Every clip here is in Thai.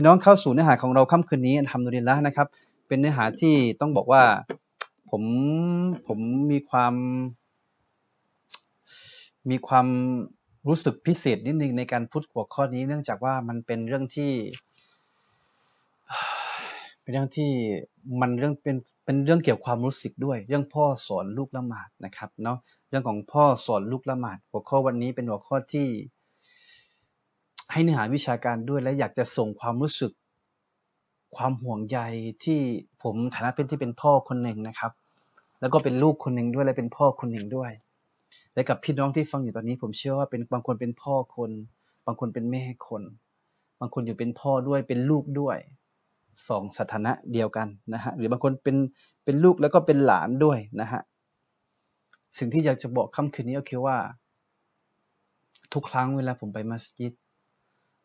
พี่น้องเข้าสู่เนื้อหาของเราค่ำคืนนี้ทำนุรินละนะครับ เป็นเนื้อหาที่ต้องบอกว่าผมผมมีความ มีความรู้สึกพิเศษนิดนึงในการพูดหัวข้อนี้ เนื่องจากว่ามันเป็นเรื่องที่ เป็นเรื่องที่มันเรื่องเป็นเป็นเรื่องเกี่ยวความรู้สึกด้วย เรื่องพ่อสอนลูกละหมาดนะครับเนาะเรื่องของพ่อสอนลูกละหมาด หัวข้อวันนี้เป็นหัวข้อที่ ให้เนื้อหาวิชาการด้วยและอยากจะส่งความรู้สึก ความห่วงใยที่ผมฐานะเป็นที่เป็นพ่อคนหนึ่งนะครับ แล้วก็เป็นลูกคนหนึ่งด้วยและเป็นพ่อคนหนึ่งด้วย และกับพี่น้องที่ฟังอยู่ตอนนี้ ผมเชื่อว่าเป็นบางคนเป็นพ่อคน บางคนเป็นแม่คน บางคนอยู่เป็นพ่อด้วยเป็นลูกด้วยสองสถานะเดียวกันนะฮะหรือบางคนเป็นเป็นลูกแล้วก็เป็นหลานด้วยนะฮะสิ่งที่อยากจะบอกค่ำคืนนี้ก็คือว่า ทุกครั้งเวลาผมไปมัสยิด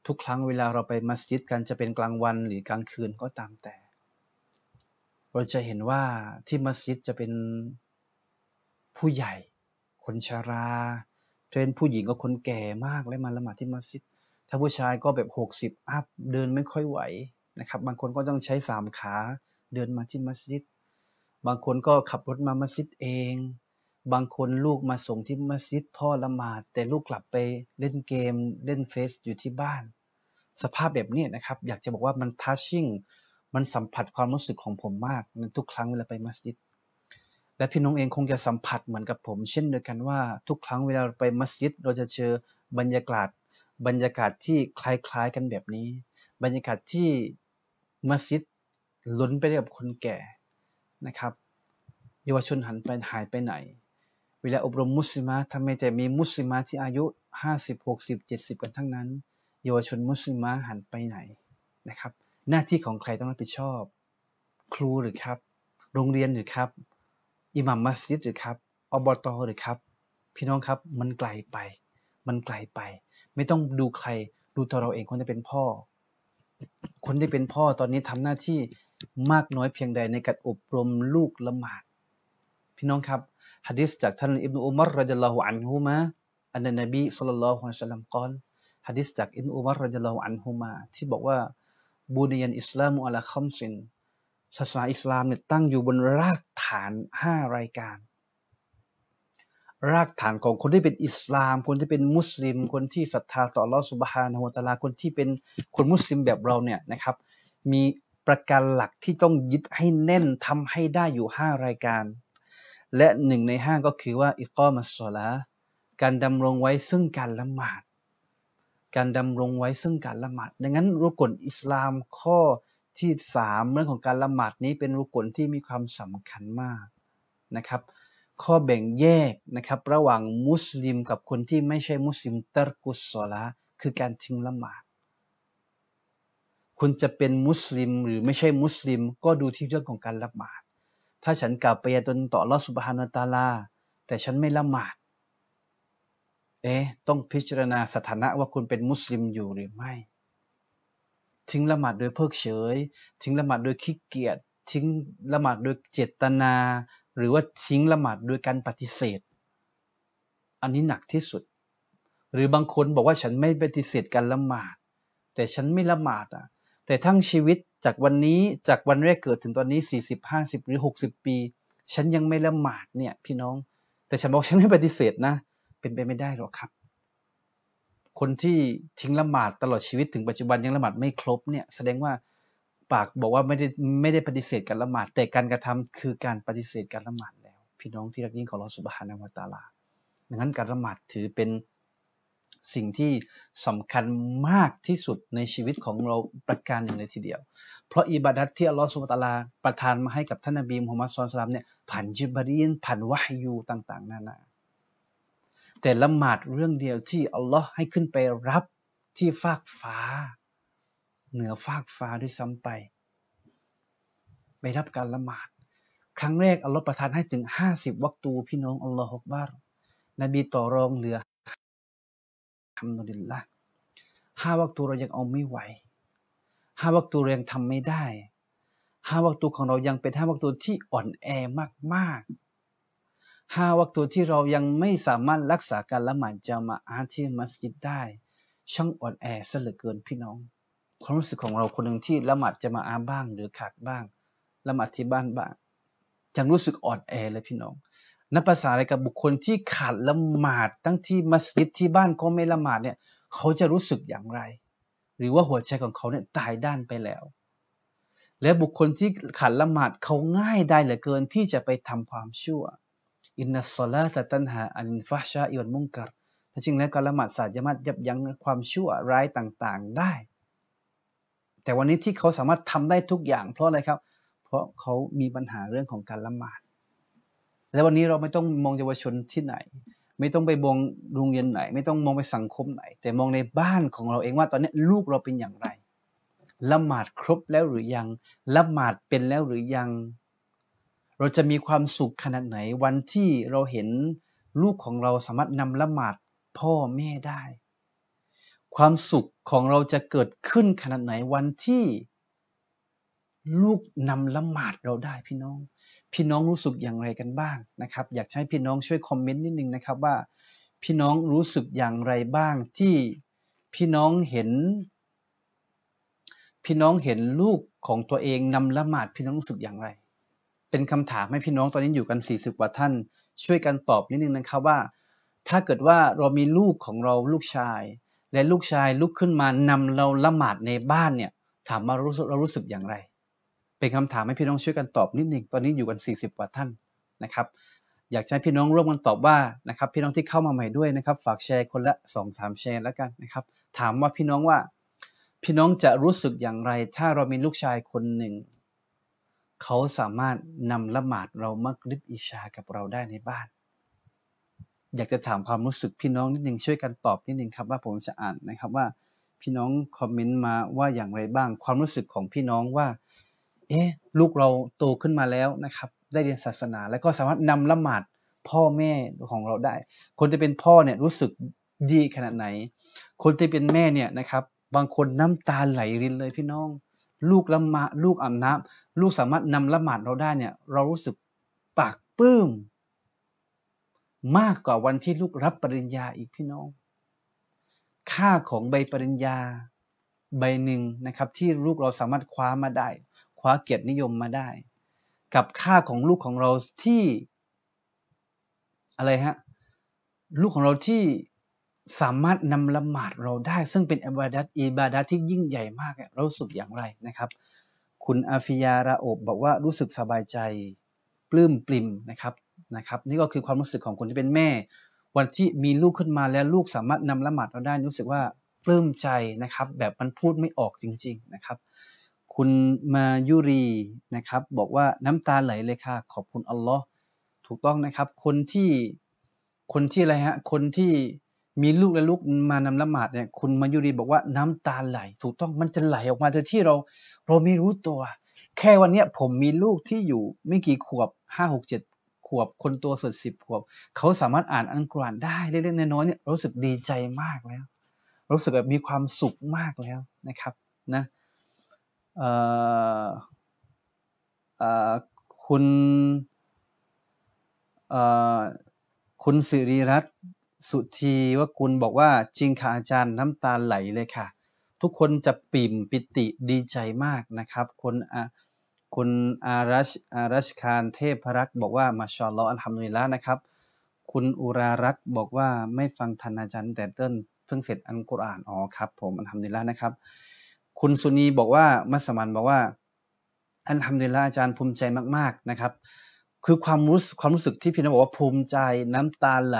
ทุกครั้งเวลาเราไปมัสยิดกันจะเป็นกลางวันหรือกลางคืนก็ตามแต่ เราจะเห็นว่าที่มัสยิดจะเป็นผู้ใหญ่ คนชาราเป็นผู้หญิงก็คนแก่มากและมาละหมาดที่มัสยิด ถ้าผู้ชายก็แบบหกสิบอัพเดินไม่ค่อยไหวนะครับ บางคนก็ต้องใช้สามขาเดินมาที่มัสยิด บางคนก็ขับรถมามัสยิดเอง บางคนลูกมาส่งที่มัสยิดพ่อละหมาด แต่ลูกกลับไปเล่นเกม เล่นเฟซอยู่ที่บ้าน สภาพแบบนี้นะครับ อยากจะบอกว่ามันทัชชิ่งมันสัมผัสความรู้สึกของผมมากในทุกครั้งเวลาไปมัสยิด และพี่น้องเองคงจะสัมผัสเหมือนกับผม เช่นเดียวกันว่าทุกครั้งเวลาไปมัสยิด เราจะเจอบรรยากาศบรรยากาศที่คล้ายๆกันแบบนี้ บรรยากาศที่มัสยิดล้นไปด้วยกับคนแก่นะครับเยาวชนหันไปหายไปไหน เวลาอบรมมุสลิมะทำไมแต่มีมุสลิมะที่อายุ 50 60 70 กันทั้งนั้น เยาวชนมุสลิมะหันไปไหนนะครับ หน้าที่ของใครต้องรับผิดชอบ ครูหรือครับ โรงเรียนหรือครับอิหมัมมัสยิดหรือครับอบตหรือครับ พี่น้องครับมันไกลไป มันไกลไป ไม่ต้องดูใครดูตัวเราเองคนที่เป็นพ่อ คนที่เป็นพ่อตอนนี้ทำหน้าที่มากน้อยเพียงใดในการอบรมลูกละหมาด พี่น้องครับ ฮะดิษจากท่านอิบนุอุมารรดิลลอฮุอันฮุมะอันนบีสุลลัลลอฮุอะลัยฮิวะสัลลัมกล่าวฮะดิษจากอิบนอุมารรดิลลอฮอันฮุมาที่บอกว่าบูนียันอิสลามุอัลคัมซินศาสนาอิสลามเนี่ยตั้งอยู่บนรากฐานห้ารายการ รากฐานของคนที่เป็นอิสลาม คนที่เป็นมุสลิม คนที่ศรัทธาต่อลอสุบฮานะฮุตาลาคนที่เป็นคนมุสลิมแบบเราเนี่ยนะครับมีประการหลักที่ต้องยึดให้แน่นทำให้ได้อยู่ห้ารายการ และหนึ่งในห้าก็คือว่าอิกอมัสซอลาการดำรงไว้ซึ่งการละหมาด การดำรงไว้ซึ่งการละหมาด ดังนั้นรุกลอิสลามข้อที่สามเรื่องของการละหมาดนี้เป็นรุกลที่มีความสำคัญมากนะครับ ข้อแบ่งแยกนะครับระหว่างมุสลิมกับคนที่ไม่ใช่มุสลิมตรกุศลาคือการทิ้งละหมาด คุณจะเป็นมุสลิมหรือไม่ใช่มุสลิมก็ดูที่เรื่องของการละหมาด ถ้าฉันกล่าวไปยตนต่อลอสุบฮานาตาลา แต่ฉันไม่ละหมาด เอ๊ะ ต้องพิจารณาสถานะว่าคุณเป็นมุสลิมอยู่หรือไม่ ทิ้งละหมาดโดยเพิกเฉย ทิ้งละหมาดโดยขี้เกียจ ทิ้งละหมาดโดยเจตนา หรือว่าทิ้งละหมาดโดยการปฏิเสธ อันนี้หนักที่สุด หรือบางคนบอกว่าฉันไม่ปฏิเสธการละหมาด แต่ฉันไม่ละหมาดอะ แต่ทั้งชีวิตจากวันนี้จากวันแรกเกิดถึงตอนนี้ 40 50 หรือ 60 ปี ฉันยังไม่ละหมาดเนี่ยพี่น้อง แต่ฉันบอกฉันไม่ปฏิเสธนะ เป็นไปไม่ได้หรอกครับ คนที่ทิ้งละหมาดตลอดชีวิตถึงปัจจุบันยังละหมาดไม่ครบเนี่ยแสดงว่าปากบอกว่าไม่ได้ไม่ได้ปฏิเสธการละหมาด แต่การกระทำคือการปฏิเสธการละหมาดแล้ว พี่น้องที่รักยิ่งของเราสุบฮานาวตาลาดังนั้นการละหมาดถือเป็น สิ่งที่สำคัญมากที่สุดในชีวิตของเราประการหนึ่งเลยทีเดียว เพราะอิบาดัตที่อัลลอฮฺสุบตาลาประทานมาให้กับท่านนบีมุฮัมมัดสุลตัมเนี่ยผ่านจิบรีนผ่านวะฮยูต่างๆนานาแต่ละหมาดเรื่องเดียวที่อัลลอฮ์ให้ขึ้นไปรับที่ฟากฟ้า เหนือฟากฟ้าด้วยซ้ำไป ไปรับการละหมาด ครั้งแรกอัลลอฮ์ประทานให้ถึงห้าสิบวักตูพี่น้องอัลลอฮฺบารนบีต่อรองเหลือ ทำนุลิลละห้าวักตูเรายังเอาไม่ไหวห้าวักตูเรายังทำไม่ได้ห้าวักตูของเรายังเป็นห้าวักตูที่อ่อนแอมากๆห้าวัตัวที่เรายังไม่สามารถรักษาการละหมาดจามาอาที่มัสยิดได้ ช่างอ่อนแอซะเหลือเกินพี่น้อง ความรู้สึกของเราคนหนึ่งที่ละหมาดจะมาอาบ้าง หรือขาดบ้างละหมาดที่บ้านบ้างยังรู้สึกอ่อนแอเลยพี่น้อง นับภาษาอะไรกับบุคคลที่ขาดละหมาดตั้งที่มัสยิดที่บ้านก็ไม่ละหมาดเนี่ยเขาจะรู้สึกอย่างไร หรือว่าหัวใจของเขาเนี่ยตายด้านไปแล้ว และบุคคลที่ขาดละหมาดเขาง่ายได้เหลือเกินที่จะไปทำความชั่วอินนัสซลาตตันหาอันฟาชาอิวันมุงกัรจริงแล้วการละหมาดสามารถยับยั้งความชั่วร้ายต่างๆได้ แต่วันนี้ที่เขาสามารถทำได้ทุกอย่าง เพราะอะไรครับ เพราะเขามีปัญหาเรื่องของการละหมาด และวันนี้เราไม่ต้องมองเยาวชนที่ไหน ไม่ต้องไปมองโรงเรียนไหน ไม่ต้องมองไปสังคมไหน แต่มองในบ้านของเราเองว่าตอนนี้ลูกเราเป็นอย่างไรละหมาดครบแล้วหรือยังละหมาดเป็นแล้วหรือยัง เราจะมีความสุขขนาดไหน วันที่เราเห็นลูกของเราสามารถนำละหมาดพ่อแม่ได้ ความสุขของเราจะเกิดขึ้นขนาดไหนวันที่ ลูกนำละหมาดเราได้พี่น้อง พี่น้องรู้สึกอย่างไรกันบ้างนะครับ อยากให้พี่น้องช่วยคอมเมนต์นิดนึงนะครับว่า พี่น้องรู้สึกอย่างไรบ้างที่พี่น้องเห็น พี่น้องเห็นลูกของตัวเองนำละหมาดพี่น้องรู้สึกอย่างไร เป็นคำถามให้พี่น้องตอนนี้อยู่กัน 40 กว่าท่าน ช่วยกันตอบนิดนึงนะครับว่า ถ้าเกิดว่าเรามีลูกของเราลูกชาย และลูกชายลุกขึ้นมานำเราละหมาดในบ้านเนี่ยถามมารู้เรารู้สึกอย่างไร เป็นคำถามให้พี่น้องช่วยกันตอบนิดหนึ่งตอนนี้อยู่กัน 40 กว่าท่านนะครับ อยากให้พี่น้องร่วมกันตอบว่านะครับ พี่น้องที่เข้ามาใหม่ด้วยนะครับ ฝากแชร์คนละ2อสามแชร์แล้วกันนะครับ ถามว่าพี่น้องว่า พี่น้องจะรู้สึกอย่างไร ถ้าเรามีลูกชายคนหนึ่ง เขาสามารถนำละหมาดเรามักริบอิชากับเราได้ในบ้าน อยากจะถามความรู้สึกพี่น้องนิดหนึ่งช่วยกันตอบนิดหนึ่งครับว่าผมจะอ่านนะครับว่าพี่น้องคอมเมนต์มาว่าอย่างไรบ้าง ความรู้สึกของพี่น้องว่า เอ๊ะลูกเราโตขึ้นมาแล้วนะครับ ได้เรียนศาสนา แล้วก็สามารถนำละหมาดพ่อแม่ของเราได้ คนที่เป็นพ่อเนี่ยรู้สึกดีขนาดไหน คนที่เป็นแม่เนี่ยนะครับ บางคนน้ำตาไหลรินเลยพี่น้อง ลูกละหมาดลูกอาบน้ำลูกสามารถนำละหมาดเราได้เนี่ยเรารู้สึกปากปื้มมากกว่าวันที่ลูกรับปริญญาอีกพี่น้อง ค่าของใบปริญญาใบหนึ่งนะครับ ที่ลูกเราสามารถคว้ามาได้ คว้าเกียรตินิยมมาได้ กับค่าของลูกของเราที่อะไรฮะลูกของเราที่สามารถนำละหมาดเราได้ ซึ่งเป็นอิบาดัตอิบาดัตที่ยิ่งใหญ่มากเราสุกอย่างไรนะครับ คุณอาฟิยาราโอบบอกว่ารู้สึกสบายใจปลื้มปลิ่มนะครับนะครับ นี่ก็คือความรู้สึกของคนที่เป็นแม่ วันที่มีลูกขึ้นมาแล้วลูกสามารถนำละหมาดเราได้ รู้สึกว่าปลื้มใจนะครับ แบบมันพูดไม่ออกจริง ๆนะครับ คุณมายุรีนะครับ บอกว่าน้ำตาไหลเลยค่ะ ขอบคุณอัลลอฮ์ถูกต้องนะครับ คนที่คนที่อะไรฮะคนที่มีลูกและลูกมานำละหมาดเนี่ยคุณมายุรีบอกว่าน้ำตาไหล ถูกต้องมันจะไหลออกมาโดยที่เราเราไม่รู้ตัว แค่วันนี้ผมมีลูกที่อยู่ไม่กี่ขวบห้าหกเจ็ดขวบ คนตัวสุดสิบขวบ เขาสามารถอ่านอัลกุรอานได้เล็กๆน้อยๆเนี่ยรู้สึกดีใจมากแล้ว รู้สึกแบบมีความสุขมากแล้วนะครับนะ คุณคุณสิริรัตน์สุธีว่าคุณบอกว่าจริงค่ะอาจารย์น้ำตาไหลเลยค่ะ ทุกคนจะปิ่มปิติดีใจมากนะครับคนคุณอารัชอารัชคารเทพรักษ์บอกว่ามาชอลลออัลฮัมดุลิลละนะครับ คุณอุรารักษ์บอกว่าไม่ฟังทันอาจารย์แต่ต้นเพิ่งเสร็จอันกุรอานอ๋อครับ ผมอัลฮัมดุลิลละนะครับ คุณสุนีบอกว่ามัสมันบอกว่าอัลฮัมดุลิลละอาจารย์ภูมิใจมาก ๆนะครับ คือความรู้ความรู้สึกที่พี่น้องบอกว่าภูมิใจน้ำตาไหล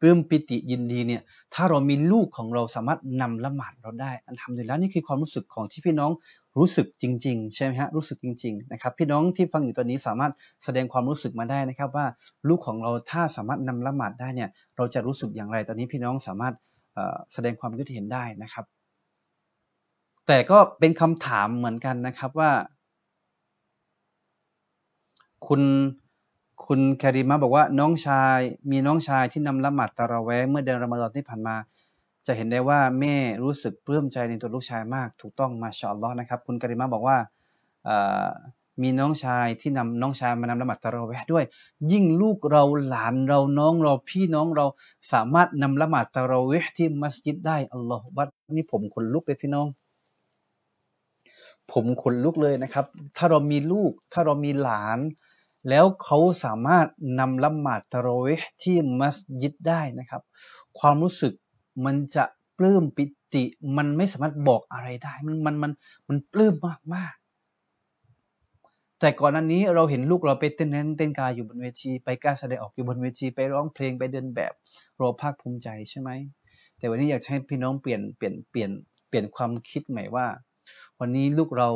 ปลื้มปิติยินดีเนี่ย ถ้าเรามีลูกของเราสามารถนำละหมาดเราได้ อันทำดีแล้วนี่คือความรู้สึกของที่พี่น้องรู้สึกจริง ๆ ใช่ไหมฮะรู้สึกจริง ๆ นะครับ พี่น้องที่ฟังอยู่ตอนนี้สามารถแสดงความรู้สึกมาได้นะครับ ว่าลูกของเราถ้าสามารถนำละหมาดได้เนี่ย เราจะรู้สึกอย่างไรตอนนี้พี่น้องสามารถแสดงความคิดเห็นได้นะครับ แต่ก็เป็นคำถามเหมือนกันนะครับว่า คุณคุณแคริมาบอกว่าน้องชายมีน้องชายที่นำละหมาดตะระแวเมื่อเดือนรอมฎอนที่ผ่านมา จะเห็นได้ว่าแม่รู้สึกปลื้มใจในตัวลูกชายมาก ถูกต้องมาชอลลอนะครับ คุณแคริมาบอกว่ามีน้องชายที่นำน้องชายมานำละหมาดตะระแวด้วย ยิ่งลูกเราหลานเราน้องเราพี่น้องเราสามารถนำละหมาดตะระเวที่มัสยิดได้อัลลอฮฺบัดนี่ผมคนลุกเลยพี่น้อง ผมขนลุกเลยนะครับ ถ้าเรามีลูก ถ้าเรามีหลาน แล้วเขาสามารถนำละหมาดตะโรเวห์ที่มัสยิดได้นะครับ ความรู้สึกมันจะปลื้มปิติ มันไม่สามารถบอกอะไรได้ มันมันมันมันปลื้มมากมากแต่ก่อนอันนี้เราเห็นลูกเราไปเต้นนั้นเต้นกายอยู่บนเวที ไปกล้าแสดงออกอยู่บนเวที ไปร้องเพลงไปเดินแบบเราภาคภูมิใจใช่ไหมแต่วันนี้อยากให้พี่น้องเปลี่ยนเปลี่ยนเปลี่ยนเปลี่ยนความคิดใหม่ว่า วันนี้ลูกเรา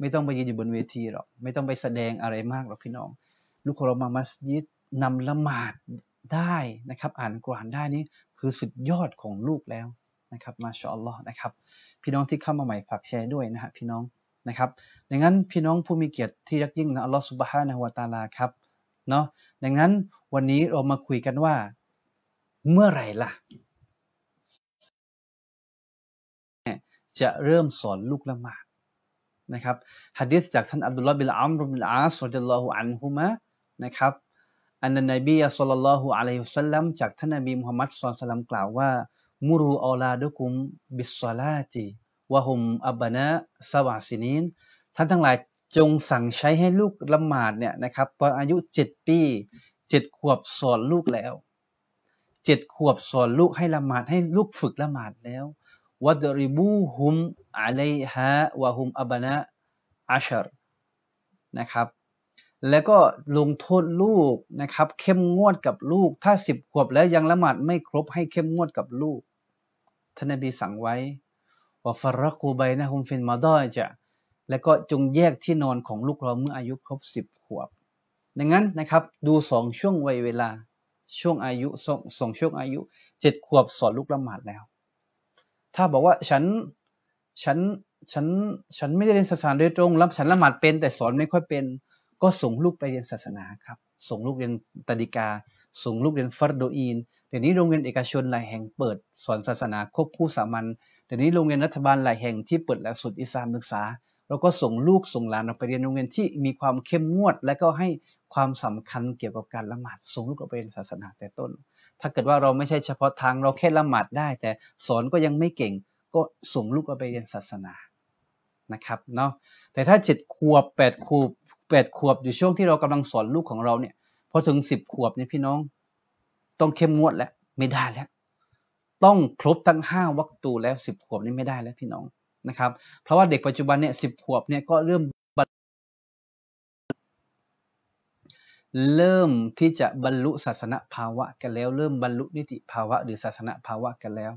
ไม่ต้องไปยืนอยู่บนเวทีหรอกไม่ต้องไปแสดงอะไรมากหรอกพี่น้อง ลูกของเรามามัสยิดนำละหมาดได้นะครับ อ่านกรานได้นี่คือสุดยอดของลูกแล้วนะครับมาชาอัลลอฮ์นะครับ พี่น้องที่เข้ามาใหม่ฝากแชร์ด้วยนะฮะพี่น้องนะครับดังนั้นพี่น้องผู้มีเกียรติที่รักยิ่งนะอัลลอฮฺสุบฮานะฮวาตาลาครับเนาะดังนั้นวันนี้เรามาคุยกันว่า เมื่อไหร่ล่ะ จะเริ่มสอนลูกละหมาดนะครับฮะดีษจากท่านอับดุลลาห์บิลอัมรุบิลอาสรดิลลอฮุอันฮุมะนะครับอันนันนบีสัลลัลลอฮุอะลัยฮิสัลลัมจากท่านนบีมุฮัมมัด صلى الله عليه وسلم กล่าวว่า مروا أولادكم بالصلاة وهم أبناء سبع سنين ท่านทั้งหลายจงสั่งใช้ให้ลูกละหมาดเนี่ยนะครับตอนอายุเจ็ดปีเจ็ดขวบสอนลูกแล้วเจ็ดขวบสอนลูกให้ละหมาดให้ลูกฝึกละหมาดแล้ว วัดริบูฮุมอะลัยฮะวะฮุมอับานะอัชรนะครับ แล้วก็ลงโทษลูกนะครับ เข้มงวดกับลูก ถ้าสิบขวบแล้วยังละหมาดไม่ครบให้เข้มงวดกับลูกท่านนบีสั่งไว้ว่าฟารักูไบนะฮุมฟินมาดอยจะแล้วก็จงแยกที่นอนของลูกเราเมื่ออายุครบสิบขวบ ดังนั้นนะครับ ดูสองช่วงวัยเวลา ช่วงอายุสองสองช่วงอายุเจ็ดขวบสอนลูกละหมาดแล้ว ถ้าบอกว่าฉันฉันฉันฉันไม่ได้เรียนศาสนาโดยตรงแล้วฉันละหมาดเป็นแต่สอนไม่ค่อยเป็น ก็ส่งลูกไปเรียนศาสนาครับ ส่งลูกเรียนตดิกา ส่งลูกเรียนฟัรโดอีนเดี๋ยวนี้โรงเรียนเอกชนหลายแห่งเปิดสอนศาสนาควบคู่สามัญเดี๋ยวนี้โรงเรียนรัฐบาลหลายแห่งที่เปิดหลักสูตรอิสลามศึกษาเราก็ส่งลูกส่งหลานออกไปเรียนโรงเรียนที่มีความเข้มงวด และก็ให้ความสำคัญเกี่ยวกับการละหมาดส่งลูกออกไปเรียนศาสนาแต่ต้น ถ้าเกิดว่าเราไม่ใช่เฉพาะทางเราแค่ละหมาดได้ แต่สอนก็ยังไม่เก่ง ก็ส่งลูกไปเรียนศาสนานะครับเนาะแต่ถ้าเจ็ดขวบแปดขวบแปดขวบอยู่ช่วงที่เรากำลังสอนลูกของเราเนี่ยพอถึงสิบขวบเนี่ยพี่น้อง ต้องเข้มงวดแล้วไม่ได้แล้ว ต้องครบทั้งห้าวัคตูแล้วสิบขวบนี่ไม่ได้แล้วพี่น้องนะครับ เพราะว่าเด็กปัจจุบันเนี่ยสิบขวบเนี่ยก็เริ่ม เริ่มที่จะบรรลุศาสนภาวะกันแล้ว เริ่มบรรลุนิติภาวะ หรือศาสนภาวะกันแล้ว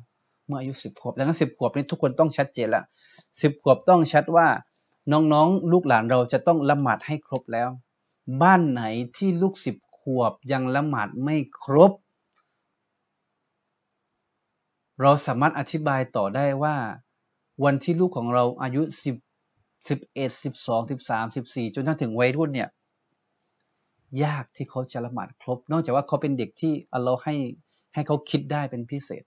เมื่ออายุสิบขวบดังนั้นสิบขวบนี่ทุกคนต้องชัดเจนละสิบขวบต้องชัดว่าน้องๆ ลูกหลานเราจะต้องละหมาดให้ครบแล้ว บ้านไหนที่ลูกสิบขวบยังละหมาดไม่ครบ เราสามารถอธิบายต่อได้ว่า วันที่ลูกของเราอายุสิบสิบเอ็ดสิบสองสิบสามสิบสี่จนถึงวัยรุ่นเนี่ย ยากที่เขาจะละหมาดครบ นอกจากว่าเขาเป็นเด็กที่เราให้ให้เขาคิดได้เป็นพิเศษ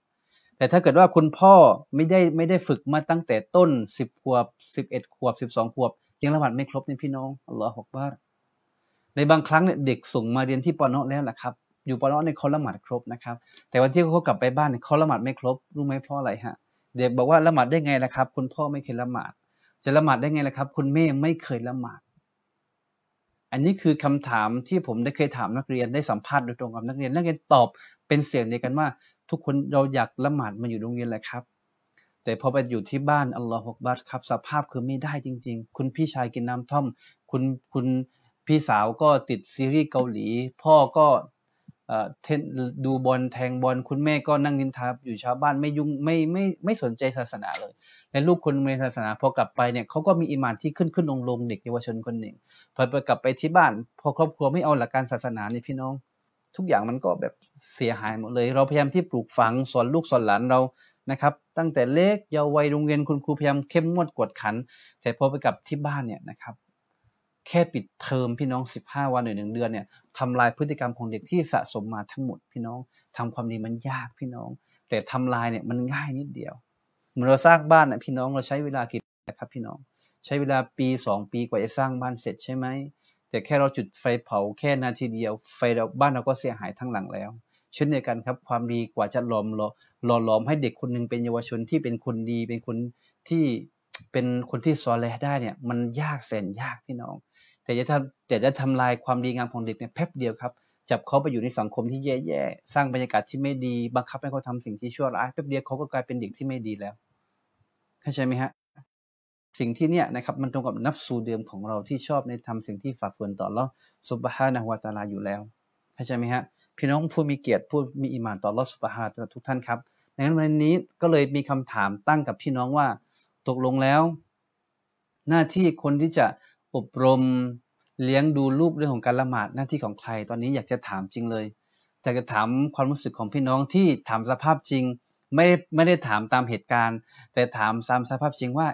แต่ถ้าเกิดว่าคุณพ่อไม่ได้ไม่ได้ฝึกมาตั้งแต่ต้นสิบขวบสิบเอ็ดขวบสิบสองขวบ ยังละหมาดไม่ครบเนี่ยพี่น้องอัลลอฮฺบอกว่าในบางครั้งเนี่ยเด็กส่งมาเรียนที่ปอนอแล้วแหละครับอยู่ปอนอในเขาละหมาดครบนะครับ แต่วันที่เขากลับไปบ้านเขาละหมาดไม่ครบรู้ไหมเพราะอะไรฮะเด็กบอกว่าละหมาดได้ไงล่ะครับ คุณพ่อไม่เคยละหมาด จะละหมาดได้ไงล่ะครับ คุณแม่ไม่เคยละหมาด อันนี้คือคำถามที่ผมได้เคยถามนักเรียนได้สัมภาษณ์โดยตรงกับนักเรียน นักเรียนตอบเป็นเสียงเดียวกันว่า ทุกคนเราอยากละหมาดมาอยู่โรงเรียนแหละครับ แต่พอไปอยู่ที่บ้านอัลลอฮฺฮกบัตครับสภาพคือไม่ได้จริง ๆ คุณพี่ชายกินน้ำท่อม คุณคุณพี่สาวก็ติดซีรีส์เกาหลี พ่อก็ ดูบอลแทงบอลคุณแม่ก็นั่งนินทาอยู่ชาวบ้านไม่ยุ่งไม่ไม่ไม่สนใจศาสนาเลยและลูกคนในศาสนาพอกลับไปเนี่ยเขาก็มีอิมานที่ขึ้นขึ้นลงลงเด็กเยาวชนคนหนึ่งพอไปกลับไปที่บ้าน พอครอบครัวไม่เอาหลักการศาสนานี่พี่น้อง ทุกอย่างมันก็แบบเสียหายหมดเลย เราพยายามที่ปลูกฝังสอนลูกสอนหลานเรานะครับ ตั้งแต่เล็กเยาว์วัยโรงเรียนคุณครูพยายามเข้มงวดกวดขัน แต่พอไปกลับที่บ้านเนี่ยนะครับ แค่ปิดเทอมพี่น้อง 15 วันหรือหนึ่งเดือนเนี่ยทำลายพฤติกรรมของเด็กที่สะสมมาทั้งหมดพี่น้องทำความดีมันยากพี่น้อง แต่ทำลายเนี่ยมันง่ายนิดเดียวเหมือนเราสร้างบ้านนะพี่น้องเราใช้เวลากี่ปีครับพี่น้อง ใช้เวลาปี 2 ปีกว่าจะสร้างบ้านเสร็จใช่ไหมแต่แค่เราจุดไฟเผาแค่นาทีเดียวไฟเราบ้านเราก็เสียหายทั้งหลังแล้วเช่นเดียวกันครับความดีกว่าจะหลอมหล่อหลอมให้เด็กคนหนึ่งเป็นเยาวชนที่เป็นคนดีเป็นคนที่ เป็นคนที่ซอแลได้เนี่ย มันยากแสนยากพี่น้อง แต่จะทำแต่จะทำลายความดีงามของเด็กเนี่ยแป๊บเดียวครับจับเขาไปอยู่ในสังคมที่แย่ๆ สร้างบรรยากาศที่ไม่ดี บังคับให้เขาทำสิ่งที่ชั่วร้ายแป๊บเดียวเขาก็กลายเป็นเด็กที่ไม่ดีแล้ว เข้าใจไหมฮะ สิ่งที่เนี่ยนะครับมันตรงกับนับสูเดิมของเราที่ชอบในทำสิ่งที่ฝ่าฝืนต่อเราสุบฮานะฮวาตาลาอยู่แล้ว เข้าใจไหมฮะ พี่น้องผู้มีเกียรติผู้มีอิมานต่อลอสุบฮานะทุกท่านครับดังนั้นวันนี้ก็เลยมีคำถามตั้งกับพี่น้องว่า ตกลงแล้ว หน้าที่คนที่จะอบรมเลี้ยงดูลูกเรื่องของการละหมาดหน้าที่ของใคร ตอนนี้อยากจะถามจริงเลยอยากจะถามความรู้สึกของพี่น้องที่ถามสภาพจริง ไม่ไม่ได้ถามตามเหตุการณ์ แต่ถามตามสภาพจริงว่า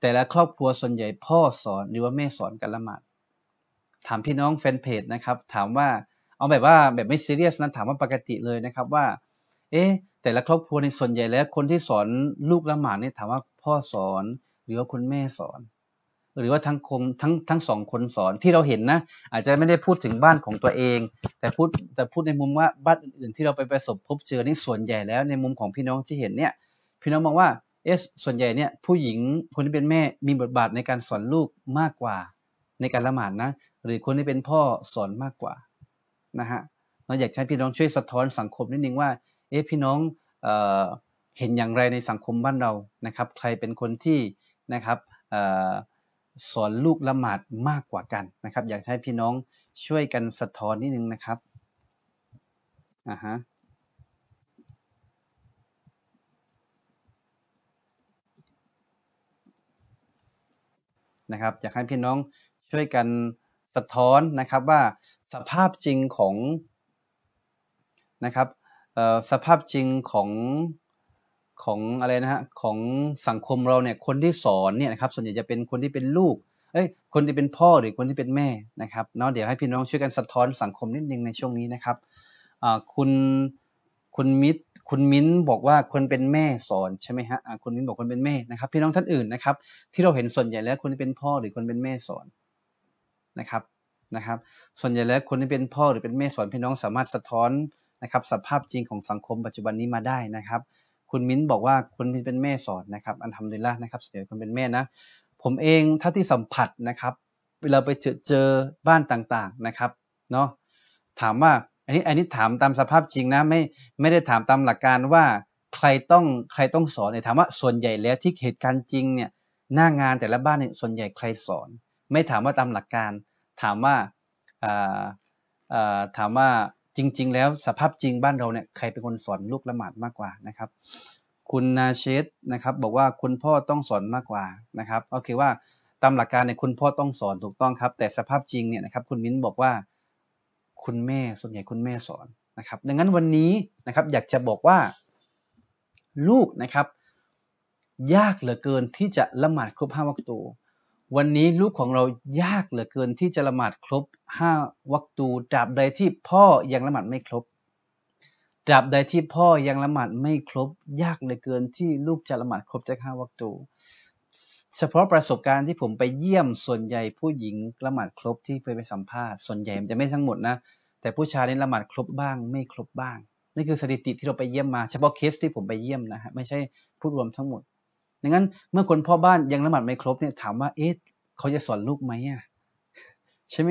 แต่ละครอบครัวส่วนใหญ่พ่อสอนหรือว่าแม่สอนการละหมาดถามพี่น้องแฟนเพจนะครับ ถามว่าเอาแบบว่าแบบไม่ซีเรียสนะถามว่าปกติเลยนะครับว่า เอ๊ะแต่ละครอบครัวในส่วนใหญ่แล้วคนที่สอนลูกละหมาดเนี่ยถามว่า พ่อสอน หรือว่าคุณแม่สอน หรือว่าทั้งคงทั้งทั้งสองคนสอนที่เราเห็นนะ อาจจะไม่ได้พูดถึงบ้านของตัวเอง แต่พูดแต่พูดในมุมว่าบ้านอื่นๆที่เราไปประสบพบเจอนี่ส่วนใหญ่แล้วในมุมของพี่น้องที่เห็นเนี่ยพี่น้องมองว่าเอสส่วนใหญ่เนี่ยผู้หญิงคนที่เป็นแม่มีบทบาทในการสอนลูกมากกว่าในการละหมาดนะ หรือคนที่เป็นพ่อสอนมากกว่านะฮะเราอยากให้พี่น้องช่วยสะท้อนสังคมนิดนึงว่าเอ๊ะพี่น้องเเห็นอย่างไรในสังคมบ้านเรานะครับ ใครเป็นคนที่นะครับสอนลูกละหมาดมากกว่ากันนะครับ อยากให้พี่น้องช่วยกันสะท้อนนิดนึงนะครับอ่าฮะนะครับอยากให้พี่น้องช่วยกันสะท้อนนะครับว่าสภาพจริงของนะครับสภาพจริงของ ของอะไรนะฮะของสังคมเราเนี่ยคนที่สอนเนี่ยนะครับส่วนใหญ่จะเป็นคนที่เป็นลูกเอ้ยคนที่เป็นพ่อหรือคนที่เป็นแม่นะครับเนาะเดี๋ยวให้พี่น้องช่วยกันสะท้อนสังคมนิดนึงในช่วงนี้นะครับอ่าคุณคุณมิตรคุณมิ้นบอกว่าคนเป็นแม่สอนใช่ไหมฮะคุณมิ้นบอกคนเป็นแม่นะครับ พี่น้องท่านอื่นนะครับ ที่เราเห็นส่วนใหญ่แล้วคนที่เป็นพ่อหรือคนเป็นแม่สอนนะครับนะครับ ส่วนใหญ่แล้วคนที่เป็นพ่อหรือเป็นแม่สอนพี่น้องสามารถสะท้อนนะครับสภาพจริงของสังคมปัจจุบันนี้มาได้นะครับ คุณมิ้นบอกว่าคุณมิ้นเป็นแม่สอนนะครับ อันทำดีละนะครับเดี๋ยวคุณเป็นแม่นะ ผมเองถ้าที่สัมผัสนะครับ เวลาไปเจอเจอบ้านต่างๆนะครับเนาะถามว่าอันนี้อันนี้ถามตามสภาพจริงนะไม่ไม่ได้ถามตามหลักการว่าใครต้องใครต้องสอนเนี่ยถามว่าส่วนใหญ่แล้วที่เหตุการณ์จริงเนี่ยหน้างานแต่ละบ้านเนี่ยส่วนใหญ่ใครสอน ไม่ถามว่าตามหลักการ ถามว่าถามว่า จริง ๆ แล้วสภาพจริงบ้านเราเนี่ยใครเป็นคนสอนลูกละหมาดมากกว่านะครับ คุณนาเชตนะครับ บอกว่าคุณพ่อต้องสอนมากกว่านะครับก็คือว่าตามหลักการเนี่ยคุณพ่อต้องสอนถูกต้องครับ แต่สภาพจริงเนี่ยนะครับคุณมิ้นบอกว่าคุณแม่ส่วนใหญ่คุณแม่สอนนะครับ ดังนั้นวันนี้นะครับอยากจะบอกว่าลูกนะครับ ยากเหลือเกินที่จะละหมาดครบห้าวัคตู วันนี้ลูกของเรายากเหลือเกินที่จะละหมาดครบห้าวัตูตราบใดที่พ่อยังละหมาดไม่ครบตราบใดที่พ่อยังละหมาดไม่ครบ ยากเหลือเกินที่ลูกจะละหมาดครบจากห้าวัตูเฉพาะประสบการณ์ที่ผมไปเยี่ยมส่วนใหญ่ผู้หญิงละหมาดครบที่ไปไปสัมภาษณ์ส่วนใหญ่จะไม่ทั้งหมดนะ แต่ผู้ชายนี่ละหมาดครบบ้าง ไม่ครบบ้างนี่คือสถิติที่เราไปเยี่ยมมา เฉพาะเคสที่ผมไปเยี่ยมนะฮะไม่ใช่ผู้รวมทั้งหมด ดังนั้นเมื่อคนพ่อบ้านยังละหมาดไม่ครบเนี่ยถามว่าเอ๊ะเขาจะสอนลูกไหมอะใช่ไหม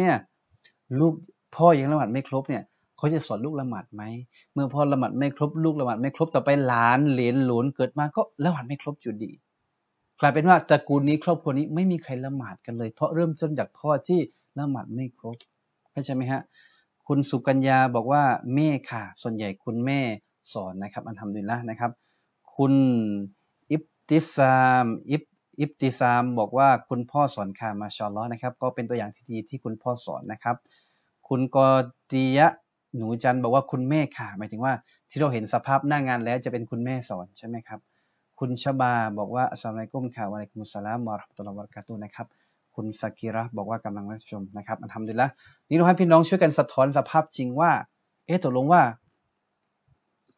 ลูกพ่อยังละหมาดไม่ครบเนี่ยเขาจะสอนลูกละหมาดไหมเมื่อพ่อละหมาดไม่ครบลูกละหมาดไม่ครบต่อไปหลานเหลนหลนเกิดมาก็ละหมาดไม่ครบจุดดีกลายเป็นว่าตระกูลนี้ครอบครัวนี้ไม่มีใครละหมาดกันเลย เพราะเริ่มต้นจากพ่อที่ละหมาดไม่ครบเข้าใจไหมฮะคุณสุกัญญาบอกว่าแม่ค่ะ ส่วนใหญ่คุณแม่สอนนะครับอันทำดีละนะครับ คุณ ติซามอิบอิบติซามบอกว่าคุณพ่อสอนค่ะมาชอลล้อนะครับ ก็เป็นตัวอย่างที่ดีที่คุณพ่อสอนนะครับ คุณกอตียะหนูจันบอกว่าคุณแม่ค่ะ หมายถึงว่าที่เราเห็นสภาพหน้างานแล้วจะเป็นคุณแม่สอนใช่ไหมครับ คุณชบาบอกว่าอัสลามุอะลัยกุมค่ะวะลัยกุมุสลามวะราะห์ตุลลอฮ์วะบะเรากาตุนะครับ คุณสกิระบอกว่ากำลังรับชมนะครับอันทำดีละนี่เราให้พี่น้องช่วยกันสะท้อนสภาพจริงว่า เอ๊ะตกลงว่า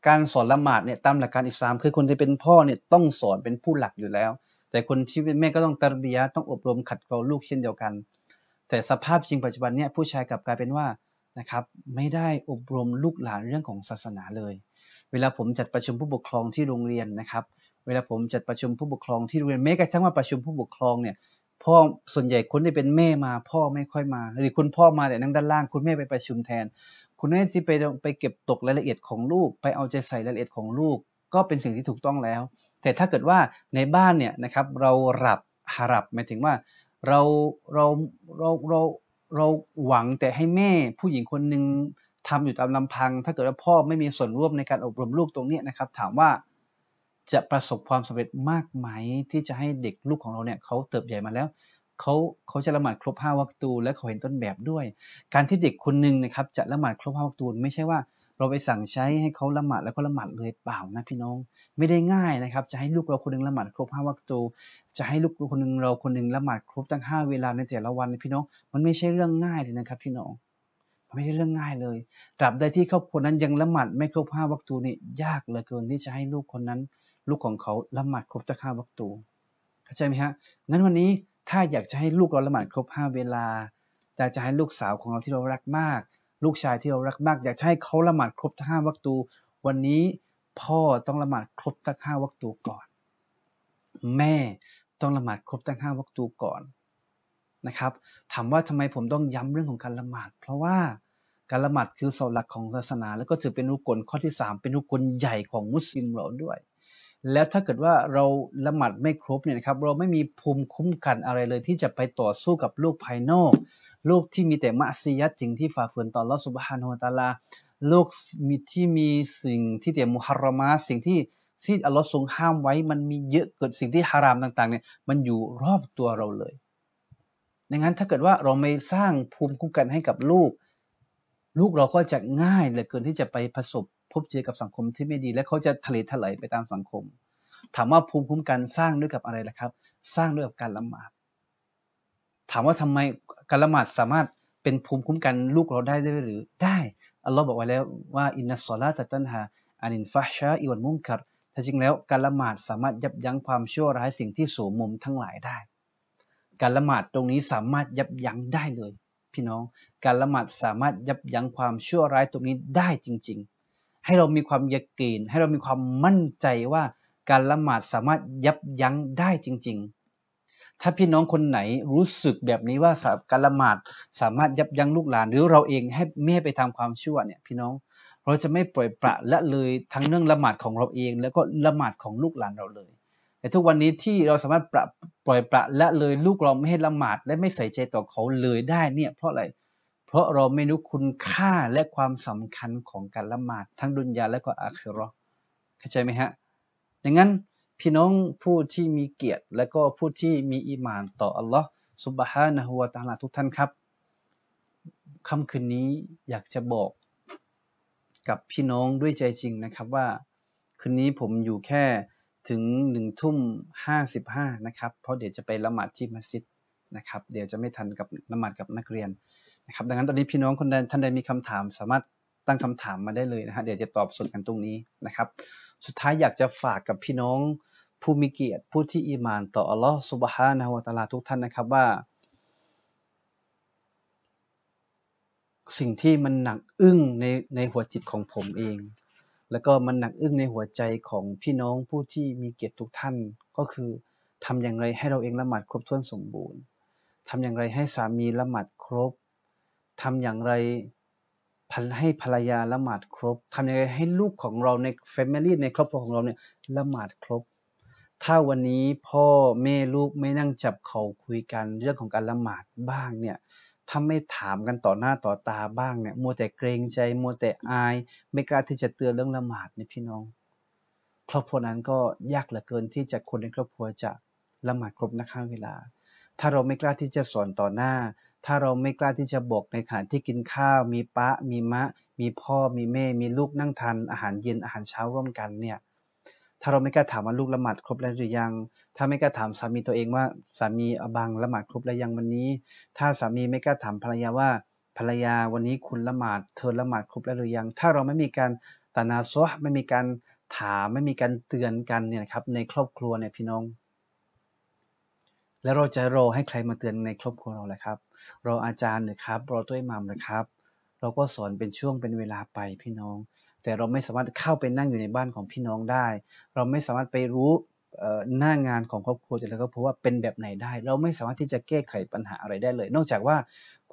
การสอนละหมาดเนี่ยตามหลักการอิสลาม คือคนที่เป็นพ่อเนี่ยต้องสอนเป็นผู้หลักอยู่แล้ว แต่คนที่เป็นแม่ก็ต้องตรบียะต้องอบรมขัดเกลาลูกเช่นเดียวกัน แต่สภาพจริงปัจจุบันเนี่ยผู้ชายกลับกลายเป็นว่านะครับไม่ได้อบรมลูกหลานเรื่องของศาสนาเลย เวลาผมจัดประชุมผู้ปกครองที่โรงเรียนนะครับ เวลาผมจัดประชุมผู้ปกครองที่โรงเรียนแม้กระทั่งว่าประชุมผู้ปกครองเนี่ยพ่อส่วนใหญ่คนที่เป็นแม่มาพ่อไม่ค่อยมา หรือคุณพ่อมาแต่นั่งด้านล่างคุณแม่ไปประชุมแทน คุณแม่ที่ไปไปเก็บตกรายละเอียดของลูก ไปเอาใจใส่รายละเอียดของลูก ก็เป็นสิ่งที่ถูกต้องแล้ว แต่ถ้าเกิดว่าในบ้านเนี่ยนะครับเราหลับหารับหมายถึงว่าเราเราเราเราเราหวังแต่ให้แม่ผู้หญิงคนหนึ่งทำอยู่ตามลำพัง ถ้าเกิดว่าพ่อไม่มีส่วนร่วมในการอบรมลูกตรงนี้นะครับ ถามว่าจะประสบความสำเร็จมากไหมที่จะให้เด็กลูกของเราเนี่ยเขาเติบใหญ่มาแล้ว เขาเขาจะละหมาดครบห้าวัตูและเขาเห็นต้นแบบด้วย การที่เด็กคนหนึ่งนะครับจะละหมาดครบห้าวัตูไม่ใช่ว่าเราไปสั่งใช้ให้เขาละหมาดแล้วก็ละหมาดเลยเปล่านะพี่น้อง ไม่ได้ง่ายนะครับ จะให้ลูกเราคนนึงละหมาดครบห้าวัตูจะให้ลูกคนนึงเราคนนึงละหมาดครบตั้งห้าเวลาในแต่ละวันพี่น้อง มันไม่ใช่เรื่องง่ายเลยนะครับ พี่น้องไม่ใช่เรื่องง่ายเลยตราบใดที่ครอบครัวนั้นยังละหมาดไม่ครบห้าวัตูนี่ยากเหลือเกินที่จะให้ลูกคนนั้น ลูกของเขาละหมาดครบตั้งห้าวัตูเข้าใจไหมฮะงั้นวันนี้ ถ้าอยากจะให้ลูกเราละหมาดครบห้าเวลาอยากจะให้ลูกสาวของเราที่เรารักมาก ลูกชายที่เรารักมาก อยากให้เขาละหมาดครบทั้งห้าวัตูวันนี้พ่อต้องละหมาดครบทั้งห้าวัตูก่อน แม่ต้องละหมาดครบทั้งห้าวัตูก่อนนะครับถามว่าทำไมผมต้องย้ำเรื่องของการละหมาด เพราะว่าการละหมาดคือเสาหลักของศาสนา แล้วก็ถือเป็นรุกลข้อที่ 3 เป็นรุกลใหญ่ของมุสลิมเราด้วย แล้วถ้าเกิดว่าเราละหมาดไม่ครบเนี่ยนะครับเราไม่มีภูมิคุ้มกันอะไรเลยที่จะไปต่อสู้กับโลกภายนอกโลกที่มีแต่มะซียัดสิ่งที่ฝ่าฝืนต่อลอสุบฮานุตาลาโลกมีที่มีสิ่งที่แต่มุฮัรรมาสิ่งที่ที่อัลลอฮ์ทรงห้ามไว้มันมีเยอะเกิดสิ่งที่ฮารามต่างๆเนี่ยมันอยู่รอบตัวเราเลยดังนั้นถ้าเกิดว่าเราไม่สร้างภูมิคุ้มกันให้กับลูก ลูกเราก็จะง่ายเหลือเกินที่จะไปประสบ พบเจอกับสังคมที่ไม่ดี และเขาจะทะเลทลายไปตามสังคม ถามว่าภูมิคุ้มกันสร้างด้วยกับอะไรล่ะครับ สร้างด้วยกับการละหมาด ถามว่าทำไมการละหมาดสามารถเป็นภูมิคุ้มกันลูกเราได้ได้หรือได้อัลลอฮ์บอกไว้แล้วว่าอินนัสซอลาตตันฮาอานินฟาชาอิวันมุนกัรถ้าจริงแล้วการละหมาดสามารถยับยั้งความชั่วร้ายสิ่งที่สูมุมทั้งหลายได้ การละหมาดตรงนี้สามารถยับยั้งได้เลย พี่น้อง การละหมาดสามารถยับยั้งความชั่วร้ายตรงนี้ได้จริง ให้เรามีความยกีน ให้เรามีความมั่นใจว่าการละหมาดสามารถยับยั้งได้จริง ๆ ถ้าพี่น้องคนไหนรู้สึกแบบนี้ว่าการละหมาดสามารถยับยั้งลูกหลาน หรือเราเองให้ไม่ให้ไปทำความชั่วเนี่ยพี่น้องเราจะไม่ปล่อยปละละเลยทั้งเรื่องละหมาดของเราเอง แล้วก็ละหมาดของลูกหลานเราเลย แต่ทุกวันนี้ที่เราสามารถปล่อยปละละเลยลูกเราไม่ให้ละหมาดและไม่ใส่ใจต่อเขาเลยได้เนี่ยเพราะอะไร เพราะเราไม่รู้คุณค่าและความสำคัญของการละหมาดทั้งดุนยาและก็อาคิรอเข้าใจไหมฮะดังนั้นพี่น้องผู้ที่มีเกียรติ และก็ผู้ที่มีอีมานต่ออัลลอฮ์สุบฮานะฮูวะตาลาทุกท่านครับค่ำคืนนี้อยากจะบอกกับพี่น้องด้วยใจจริงนะครับว่า คืนนี้ผมอยู่แค่ถึงหนึ่งทุ่มห้าสิบห้านะครับ เพราะเดี๋ยวจะไปละหมาดที่มัสยิด นะครับเดี๋ยวจะไม่ทันกับละหมาดกับนักเรียนนะครับดังนั้นตอนนี้พี่น้องคนใดท่านใดมีคำถาม สามารถตั้งคำถามมาได้เลยนะฮะเดี๋ยวจะตอบส่วนกันตรงนี้นะครับ สุดท้ายอยากจะฝากกับพี่น้องผู้มีเกียรติผู้ที่อีมานต่ออัลลอฮฺสุบฮานะฮุวาตาลาทุกท่านนะครับว่า สิ่งที่มันหนักอึ้งในในหัวจิตของผมเอง แล้วก็มันหนักอึ้งในหัวใจของพี่น้องผู้ที่มีเกียรติทุกท่านก็คือทำอย่างไรให้เราเองละหมาดครบถ้วนสมบูรณ์ ทำอย่างไรให้สามีละหมาดครบทำอย่างไรให้ภรรยาละหมาดครบทำอย่างไรให้ลูกของเราในแฟมิลี่ในครอบครัวของเราเนี่ยละหมาดครบ ถ้าวันนี้พ่อแม่ลูกไม่นั่งจับเขาคุยกันเรื่องของการละหมาดบ้างเนี่ยถ้าไม่ถามกันต่อหน้าต่อตาบ้างเนี่ยมัวแต่เกรงใจมัวแต่อาย ไม่กล้าที่จะเตือนเรื่องละหมาดเนี่ยพี่น้อง ครอบครัวนั้นก็ยากเหลือเกินที่จะคนในครอบครัวจะละหมาดครบนักข้าเวลา ถ้าเราไม่กล้าที่จะสอนต่อหน้า ถ้าเราไม่กล้าที่จะบอกในขณะที่กินข้าว มีปะ มีมะ มีพ่อ มีแม่ มีลูกนั่งทานอาหารเย็นอาหารเช้าร่วมกันเนี่ย ถ้าเราไม่กล้าถามว่าลูกละหมาดครบแล้วหรือยัง ถ้าไม่กล้าถามสามีตัวเองว่าสามีอบังละหมาดครบแล้วยังวันนี้ ถ้าสามีไม่กล้าถามภรรยาว่าภรรยาวันนี้คุณละหมาดเธอละหมาดครบแล้วหรือยัง ถ้าเราไม่มีการตานาซอไม่มีการถามไม่มีการเตือนกันเนี่ยครับในครอบครัวเนี่ยพี่น้อง แล้วเราจะรอให้ใครมาเตือนในครอบครัวเราแหละครับ รออาจารย์นะครับ รอตัวอิหมามนะครับ เราก็สอนเป็นช่วงเป็นเวลาไปพี่น้อง แต่เราไม่สามารถเข้าไปนั่งอยู่ในบ้านของพี่น้องได้ เราไม่สามารถไปรู้หน้างานของครอบครัวแต่ละครอบครัวว่าเป็นแบบไหนได้ เราไม่สามารถที่จะแก้ไขปัญหาอะไรได้เลย นอกจากว่า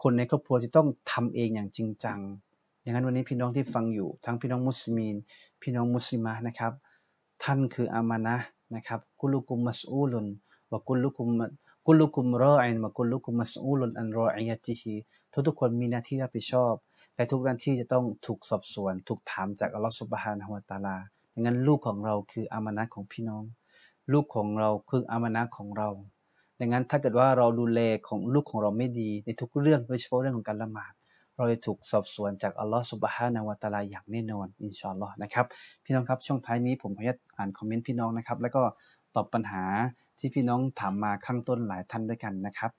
คนในครอบครัวจะต้องทำเองอย่างจริงจัง อย่างนั้นวันนี้พี่น้องที่ฟังอยู่ ทั้งพี่น้องมุสลิมพี่น้องมุสลิมะนะครับ ท่านคืออามานะนะครับกุลุกุมมัสอูลุน วะกุลุกุมกุลุกุมรออินวะกุลุกุมมัสอูลุนอันรออิยะติฮีทุกทุกคนมีหน้าที่รับผิดชอบ และทุกหน้าที่จะต้องถูกสอบสวน ถูกถามจากอัลลอฮฺสุบฮานะฮุวาตาลาดังนั้นลูกของเราคืออามานะของพี่น้อง ลูกของเราคืออามานะของเรา ดังนั้นถ้าเกิดว่าเราดูแลของลูกของเราไม่ดีในทุกเรื่องโดยเฉพาะเรื่องของการละหมาดเราจะถูกสอบสวนจากอัลลอฮฺสุบฮานาวะตาลาอย่างแน่นอนอินชาอัลลอฮ์นะครับพี่น้องครับช่วงท้ายนี้ผมขออนุญาตอ่านคอมเมนต์พี่น้องนะครับแล้วก็ ตอบปัญหาที่พี่น้องถามมาข้างต้นหลายท่านด้วยกันนะครับ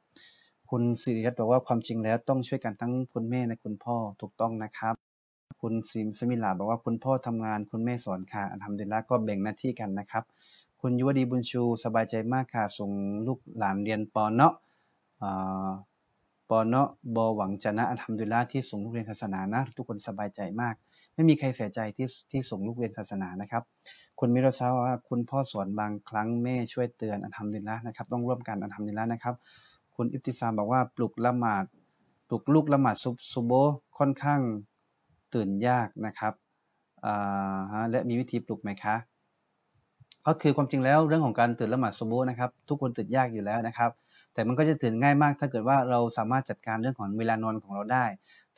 คุณสิริรัตน์บอกว่าความจริงแล้วต้องช่วยกันทั้งคุณแม่และคุณพ่อถูกต้องนะครับ คุณซิมสมิลาบอกว่าคุณพ่อทำงานคุณแม่สอนค่ะอันทำเดละก็แบ่งหน้าที่กันนะครับ คุณยุวดีบุญชูสบายใจมากค่ะส่งลูกหลานเรียนปอเนาะ ปอเนาะบอหวังจะนะอัลฮัมดุลิลละที่ส่งลูกเรียนศาสนานะทุกคนสบายใจมาก ไม่มีใครเสียใจที่ที่ส่งลูกเรียนศาสนานะครับ คุณมิรซาว่าคุณพ่อสอนบางครั้งแม่ช่วยเตือนอัลฮัมดุลิลละนะครับต้องร่วมกันอัลฮัมดุลิลละนะครับ คุณอิบติซามบอกว่าปลุกละหมาดปลุกลูกละหมาดซุบซุโบค่อนข้างตื่นยากนะครับและมีวิธีปลุกไหมคะ ก็คือความจริงแล้วเรื่องของการตื่นละหมาดซุโบนะครับทุกคนตื่นยากอยู่แล้วนะครับ แต่มันก็จะตื่นง่ายมาก ถ้าเกิดว่าเราสามารถจัดการเรื่องของเวลานอนของเราได้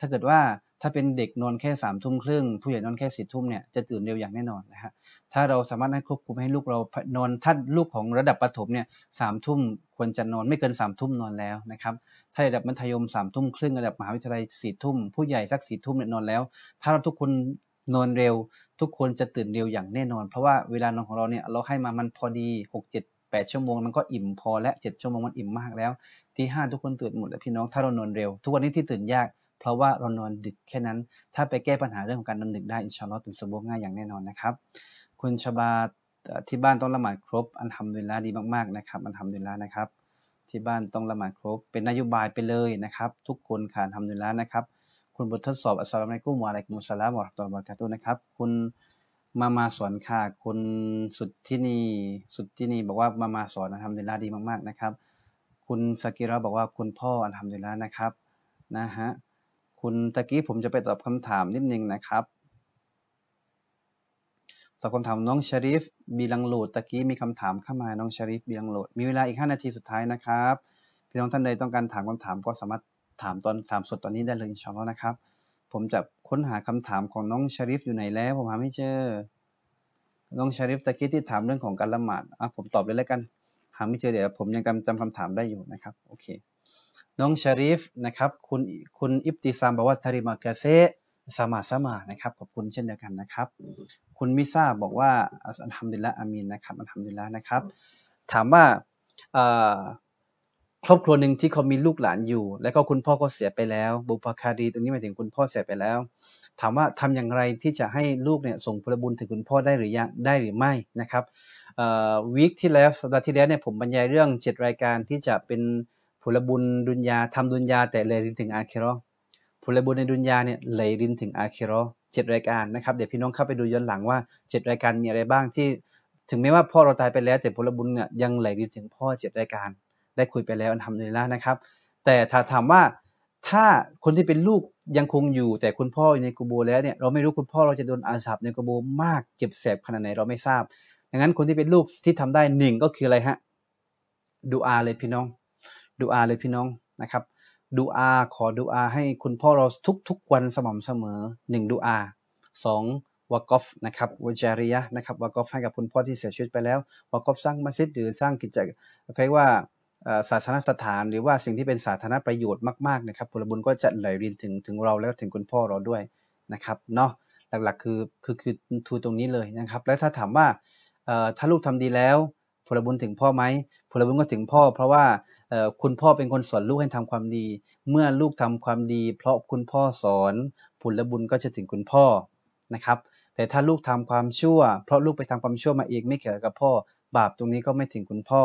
ถ้าเกิดว่าถ้าเป็นเด็กนอนแค่สามทุ่มครึ่งผู้ใหญ่นอนแค่สี่ทุ่มเนี่ยจะตื่นเร็วอย่างแน่นอนนะฮะถ้าเราสามารถให้ควบคุมให้ลูกเรานอนถ้าลูกของระดับประถมเนี่ยสามทุ่มควรจะนอนไม่เกินสามทุ่มนอนแล้วนะครับถ้าระดับมัธยมสามทุ่มครึ่งระดับมหาวิทยาลัยสี่ทุ่มผู้ใหญ่สักสี่ทุ่มเนี่ยนอนแล้ว ถ้าเราทุกคน นอนเร็ว ทุกคนจะตื่นเร็วอย่างแน่นอน เพราะว่าเวลานอนของเราเนี่ยเราให้มามันพอดีหกเจ็ดแปดชั่วโมงมันก็อิ่มพอและเจ็ดชั่วโมงมันอิ่มมากแล้วที่ห้าทุกคนตื่นหมดแล้วพี่น้องถ้าเรานอนเร็ว ทุกวันนี้ที่ตื่นยาก เพราะว่าเรานอนดึกแค่นั้น ถ้าไปแก้ปัญหาเรื่องของการนอนดึกได้อินชาอัลลอฮ์ตื่นสมบูรณ์ง่ายอย่างแน่นอนนะครับ คุณชบาที่บ้านต้องละหมาดครบ อันทำดุลิลละดีมากๆนะครับ อันทำดุลิลละนะครับ ที่บ้านต้องละหมาดครบ เป็นนโยบายไปเลยนะครับ ทุกคนค่ะทำดุลิลละนะครับ คุณบททดสอบอัสสลามุอะลัยกุมวะอะลัยกุมุสสลามวะเราะห์ตุลลอฮ์บะเราะกาตุนะครับ คุณมามาสอนค่ะ คุณสุดที่นี่สุดที่นี่บอกว่ามามาสอนทำเดลาดีมากๆนะครับ คุณสกิระบอกว่าคุณพ่อทำเดลานะครับนะฮะคุณตะกี้ผมจะไปตอบคำถามนิดนึงนะครับ ตอบคำถามน้องชาริฟบีลังโหลดตะกี้มีคำถามเข้ามาน้องชาริฟบีลังโหลดมีเวลาอีก 5 นาทีสุดท้ายนะครับพี่น้องท่านใดต้องการถามคำถามก็สามารถ ถามตอนถามสดตอนนี้ได้เลยอินชอัลลอฮ์นะครับ ผมจะค้นหาคำถามของน้องชาริฟอยู่ไหนแล้ว ผมหาไม่เจอ น้องชาริฟตะกี้ที่ถามเรื่องของการละหมาดอะผมตอบเลยแล้วกัน หาไม่เจอเดี๋ยวผมยังจำจำคำถามได้อยู่นะครับโอเคน้องชาริฟนะครับคุณคุณอิบติซามบอกว่าทาริมากาเซสมาสมานะครับขอบคุณเช่นเดียวกันนะครับ คุณมิซาบอกว่าอัลฮัมดุลิลละอามีนนะครับอัลฮัมดุลิลละนะครับ ถามว่า ครอบครัวหนึ่งที่เขามีลูกหลานอยู่ แล้วก็คุณพ่อก็เสียไปแล้ว บุพคารีตรงนี้หมายถึงคุณพ่อเสียไปแล้ว ถามว่าทำอย่างไรที่จะให้ลูกเนี่ยส่งผลบุญถึงคุณพ่อได้หรือยังได้หรือไม่นะครับวีคที่แล้วสัปดาห์ที่แล้วเนี่ยผมบรรยายเรื่องเจ็ดรายการที่จะเป็นผลบุญดุนยาทำดุนยาแต่เลยรินถึงอาคิรอผลบุญในดุนยาเนี่ยเลยรินถึงอาคิรอเจ็ดรายการนะครับเดี๋ยวพี่น้องเข้าไปดูย้อนหลังว่าเจ็ดรายการมีอะไรบ้างที่ ถึงแม้ว่าพ่อเราตายไปแล้ว แต่ผลบุญเนี่ยยังไหลรินถึงพ่อเจ็ดรายการ ได้คุยไปแล้วอันทำเลยแล้วนะครับ แต่ถ้าถามว่าถ้าคนที่เป็นลูกยังคงอยู่ แต่คุณพ่ออยู่ในกูโบแล้วเนี่ยเราไม่รู้คุณพ่อเราจะโดนอาสับในกูโบมากเจ็บแสบขนาดไหนเราไม่ทราบดังนั้นคนที่เป็นลูกที่ทำได้หนึ่งก็คืออะไรฮะดูอาเลยพี่น้องดูอาเลยพี่น้องนะครับดูอาขอดูอาให้คุณพ่อเราทุกๆวันสม่ำเสมอหนึ่งดูอาสองวากอฟนะครับวจาริยะนะครับวากอฟให้กับคุณพ่อที่เสียชีวิตไปแล้ววากอฟสร้างมัสยิดหรือสร้างกิจกรรมเรียกว่า ศาสนสถานหรือว่าสิ่งที่เป็นสาธารณประโยชน์มากๆนะครับผลบุญก็จะไหลรินถึงถึงเราแล้วถึงคุณพ่อเราด้วยนะครับเนาะหลักๆคือคือคือทูตรงนี้เลยนะครับ แล้วถ้าถามว่าถ้าลูกทำดีแล้วผลบุญถึงพ่อไหมผลบุญก็ถึงพ่อ เพราะว่าคุณพ่อเป็นคนสอนลูกให้ทำความดี เมื่อลูกทำความดี เพราะคุณพ่อสอนผลบุญก็จะถึงคุณพ่อนะครับ แต่ถ้าลูกทำความชั่ว เพราะลูกไปทำความชั่วมาเองไม่เกี่ยวกับพ่อ บาปตรงนี้ก็ไม่ถึงคุณพ่อ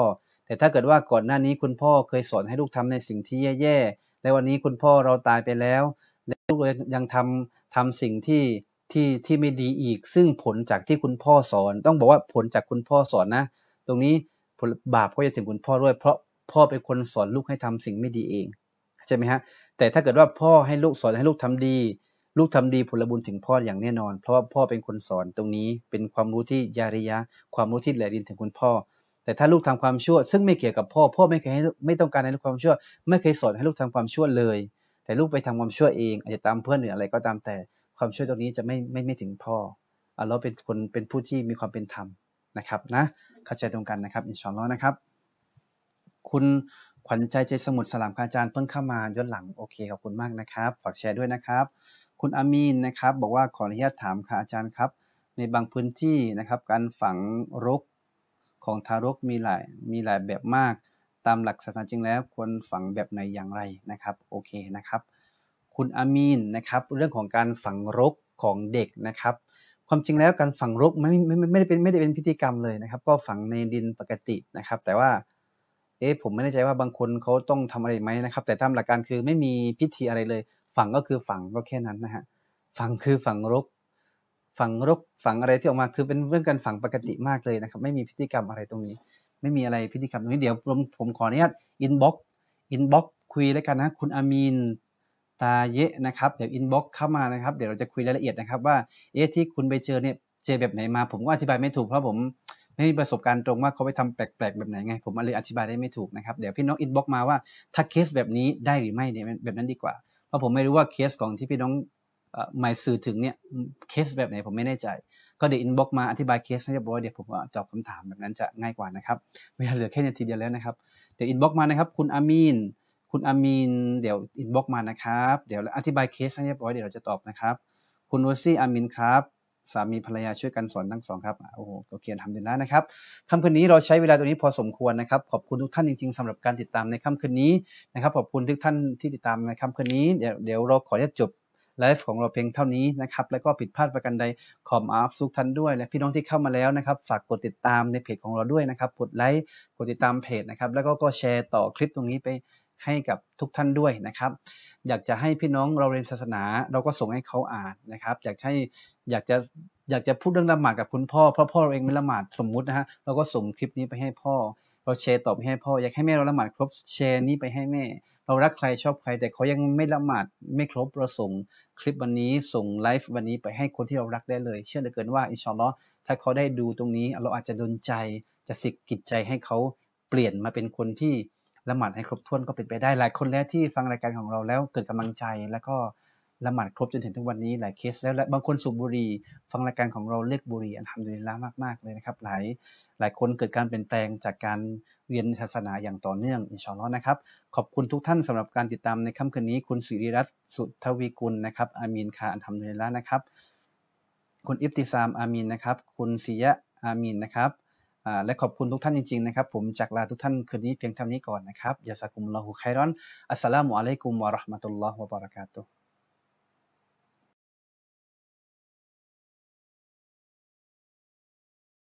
แต่ถ้าเกิดว่าก่อนหน้านี้คุณพ่อเคยสอนให้ลูกทำในสิ่งที่แย่ๆและวันนี้คุณพ่อเราตายไปแล้วและลูกยังทำทำสิ่งที่ที่ที่ไม่ดีอีก ซึ่งผลจากที่คุณพ่อสอน ต้องบอกว่าผลจากคุณพ่อสอนนะ ตรงนี้ผลบาปก็จะถึงคุณพ่อด้วย เพราะพ่อเป็นคนสอนลูกให้ทำสิ่งไม่ดีเองใช่ไหมฮะแต่ถ้าเกิดว่าพ่อให้ลูกสอนให้ลูกทำดี ลูกทำดีผลบุญถึงพ่ออย่างแน่นอน เพราะว่าพ่อเป็นคนสอนตรงนี้เป็นความรู้ที่ยาริยะ ความรู้ที่แหลดินถึงคุณพ่อ แต่ถ้าลูกทำความชั่ว ซึ่งไม่เกี่ยวกับพ่อ พ่อไม่เคยให้ไม่ต้องการให้ลูกความชั่ว ไม่เคยสอนให้ลูกทำความชั่วเลย แต่ลูกไปทำความชั่วเอง อาจจะตามเพื่อนหรืออะไรก็ตามแต่ความชั่วตรงนี้จะไม่ไม่ไม่ถึงพ่ออัลลอฮ์เป็นคนเป็นผู้ที่มีความเป็นธรรมนะครับนะเข้าใจตรงกันนะครับอินชอนล้อนะครับ คุณขวัญใจใจสมุทรสลามอาจารย์เพิ่งเข้ามาย้อนหลังโอเคขอบคุณมากนะครับฝากแชร์ด้วยนะครับ คุณอามีนนะครับ บอกว่าขออนุญาตถามค่ะอาจารย์ครับ ในบางพื้นที่นะครับ การฝังรก ของทารกมีหลายมีหลายแบบมาก ตามหลักศาสนาจริงแล้วควรฝังแบบไหนอย่างไรนะครับโอเคนะครับ คุณอามีนนะครับเรื่องของการฝังรกของเด็กนะครับ ความจริงแล้วการฝังรกไม่ไม่ไม่ได้เป็นไม่ได้เป็นพิธีกรรมเลยนะครับ ก็ฝังในดินปกตินะครับ แต่ว่าเอ๊ะผมไม่แน่ใจว่าบางคนเขาต้องทำอะไรไหมนะครับ แต่ตามหลักการคือไม่มีพิธีอะไรเลย ฝังก็คือฝังก็แค่นั้นนะฮะฝังคือฝังรก ฝังรกฝังอะไรที่ออกมาคือเป็นเรื่องการฝังปกติมากเลยนะครับ ไม่มีพิธีกรรมอะไรตรงนี้ ไม่มีอะไรพิธีกรรมตรงนี้เดี๋ยวผมผมขออนุญาต inbox inbox คุยแล้วกันนะคุณอามีนตาเยะนะครับเดี๋ยว inbox เข้ามานะครับ เดี๋ยวเราจะคุยรายละเอียดนะครับ ว่าเอ๊ะที่คุณไปเจอเนี่ยเจอแบบไหนมา ผมก็อธิบายไม่ถูกเพราะผมไม่มีประสบการณ์ตรงว่าเขาไปทำแปลกๆแบบไหนไง ผมเลยอธิบายได้ไม่ถูกนะครับ เดี๋ยวพี่น้อง inbox มาว่าถ้าเคสแบบนี้ได้หรือไม่เนี่ยแบบนั้นดีกว่า เพราะผมไม่รู้ว่าเคสของที่พี่น้อง หมายสื่อถึงเนี่ยเคสแบบไหนผมไม่แน่ใจ ก็เดี๋ยว inbox มาอธิบายเคสให้เรียบร้อยเดี๋ยวผมก็ตอบคำถามแบบนั้นจะง่ายกว่านะครับเวลาเหลือแค่นาทีเดียวแล้วนะครับเดี๋ยว inbox มานะครับคุณอามีนคุณอามีนเดี๋ยว inbox มานะครับเดี๋ยวอธิบายเคสให้เรียบร้อยเดี๋ยวเราจะตอบนะครับ คุณโรซี่อามินครับสามีภรรยาช่วยกันสอนทั้งสองครับโอ้โหโอเคทำดีแล้วนะครับค่ำคืนนี้เราใช้เวลาตรงนี้พอสมควรนะครับ ขอบคุณทุกท่านจริง ๆสำหรับการติดตามในค่ำคืนนี้นะครับ ขอบคุณทุกท่านที่ติดตามในค่ำคืนนี้เดี๋ยวเดี๋ยวเราขอจะจบ ไลฟ์ของเราเพียงเท่านี้นะครับ แล้วก็ผิดพลาดประกันใดขอมาฟทุกท่านด้วย และพี่น้องที่เข้ามาแล้วนะครับฝากกดติดตามในเพจของเราด้วยนะครับ กดไลค์กดติดตามเพจนะครับ แล้วก็ก็แชร์ต่อคลิปตรงนี้ไปให้กับทุกท่านด้วยนะครับ อยากจะให้พี่น้องเราเรียนศาสนา เราก็ส่งให้เขาอ่านนะครับ อยากให้อยากจะอยากจะพูดเรื่องละหมาดกับคุณพ่อเพราะพ่อเราเองไม่ละหมาดสมมุตินะฮะเราก็ส่งคลิปนี้ไปให้พ่อ เราแชร์ตอบให้พ่ออยากให้แม่เราละหมาดครบแชร์นี้ไปให้แม่ เรารักใครชอบใคร แต่เขายังไม่ละหมาดไม่ครบเราส่งคลิปวันนี้ส่งไลฟ์วันนี้ไปให้คนที่เรารักได้เลย เชื่อเหลือเกินว่าอินชอนลอถ้าเขาได้ดูตรงนี้เราอาจจะดนใจจะสิกกิจใจให้เขาเปลี่ยนมาเป็นคนที่ละหมาดให้ครบถ้วนก็เป็นไปได้หลายคนแล้วที่ฟังรายการของเราแล้วเกิดกำลังใจแล้วก็ ละหมาดครบจนถึงทุกวันนี้หลายเคสแล้วและบางคนสูบบุหรี่ฟังรายการของเราเลิกบุหรี่อันทำดีแล้วมากๆเลยนะครับ หลายหลายคนเกิดการเปลี่ยนแปลงจากการเรียนศาสนาอย่างต่อเนื่องอินชอนล้อนะครับ ขอบคุณทุกท่านสำหรับการติดตามในค่ำคืนนี้ คุณสิริรัตน์สุทวีกุลนะครับอามีนคาอันทำดีแล้วนะครับ คุณอิฟติซามอามีนนะครับคุณศิยะอามีนนะครับและขอบคุณทุกท่านจริงๆนะครับ ผมจากลาทุกท่านคืนนี้เพียงเท่านี้ก่อนนะครับยาสักุมลอฮุไครอนอัสสลามุอะลัยกุมวะราะห์มะตุลลอฮ์วะบะเราะกาตุฮ์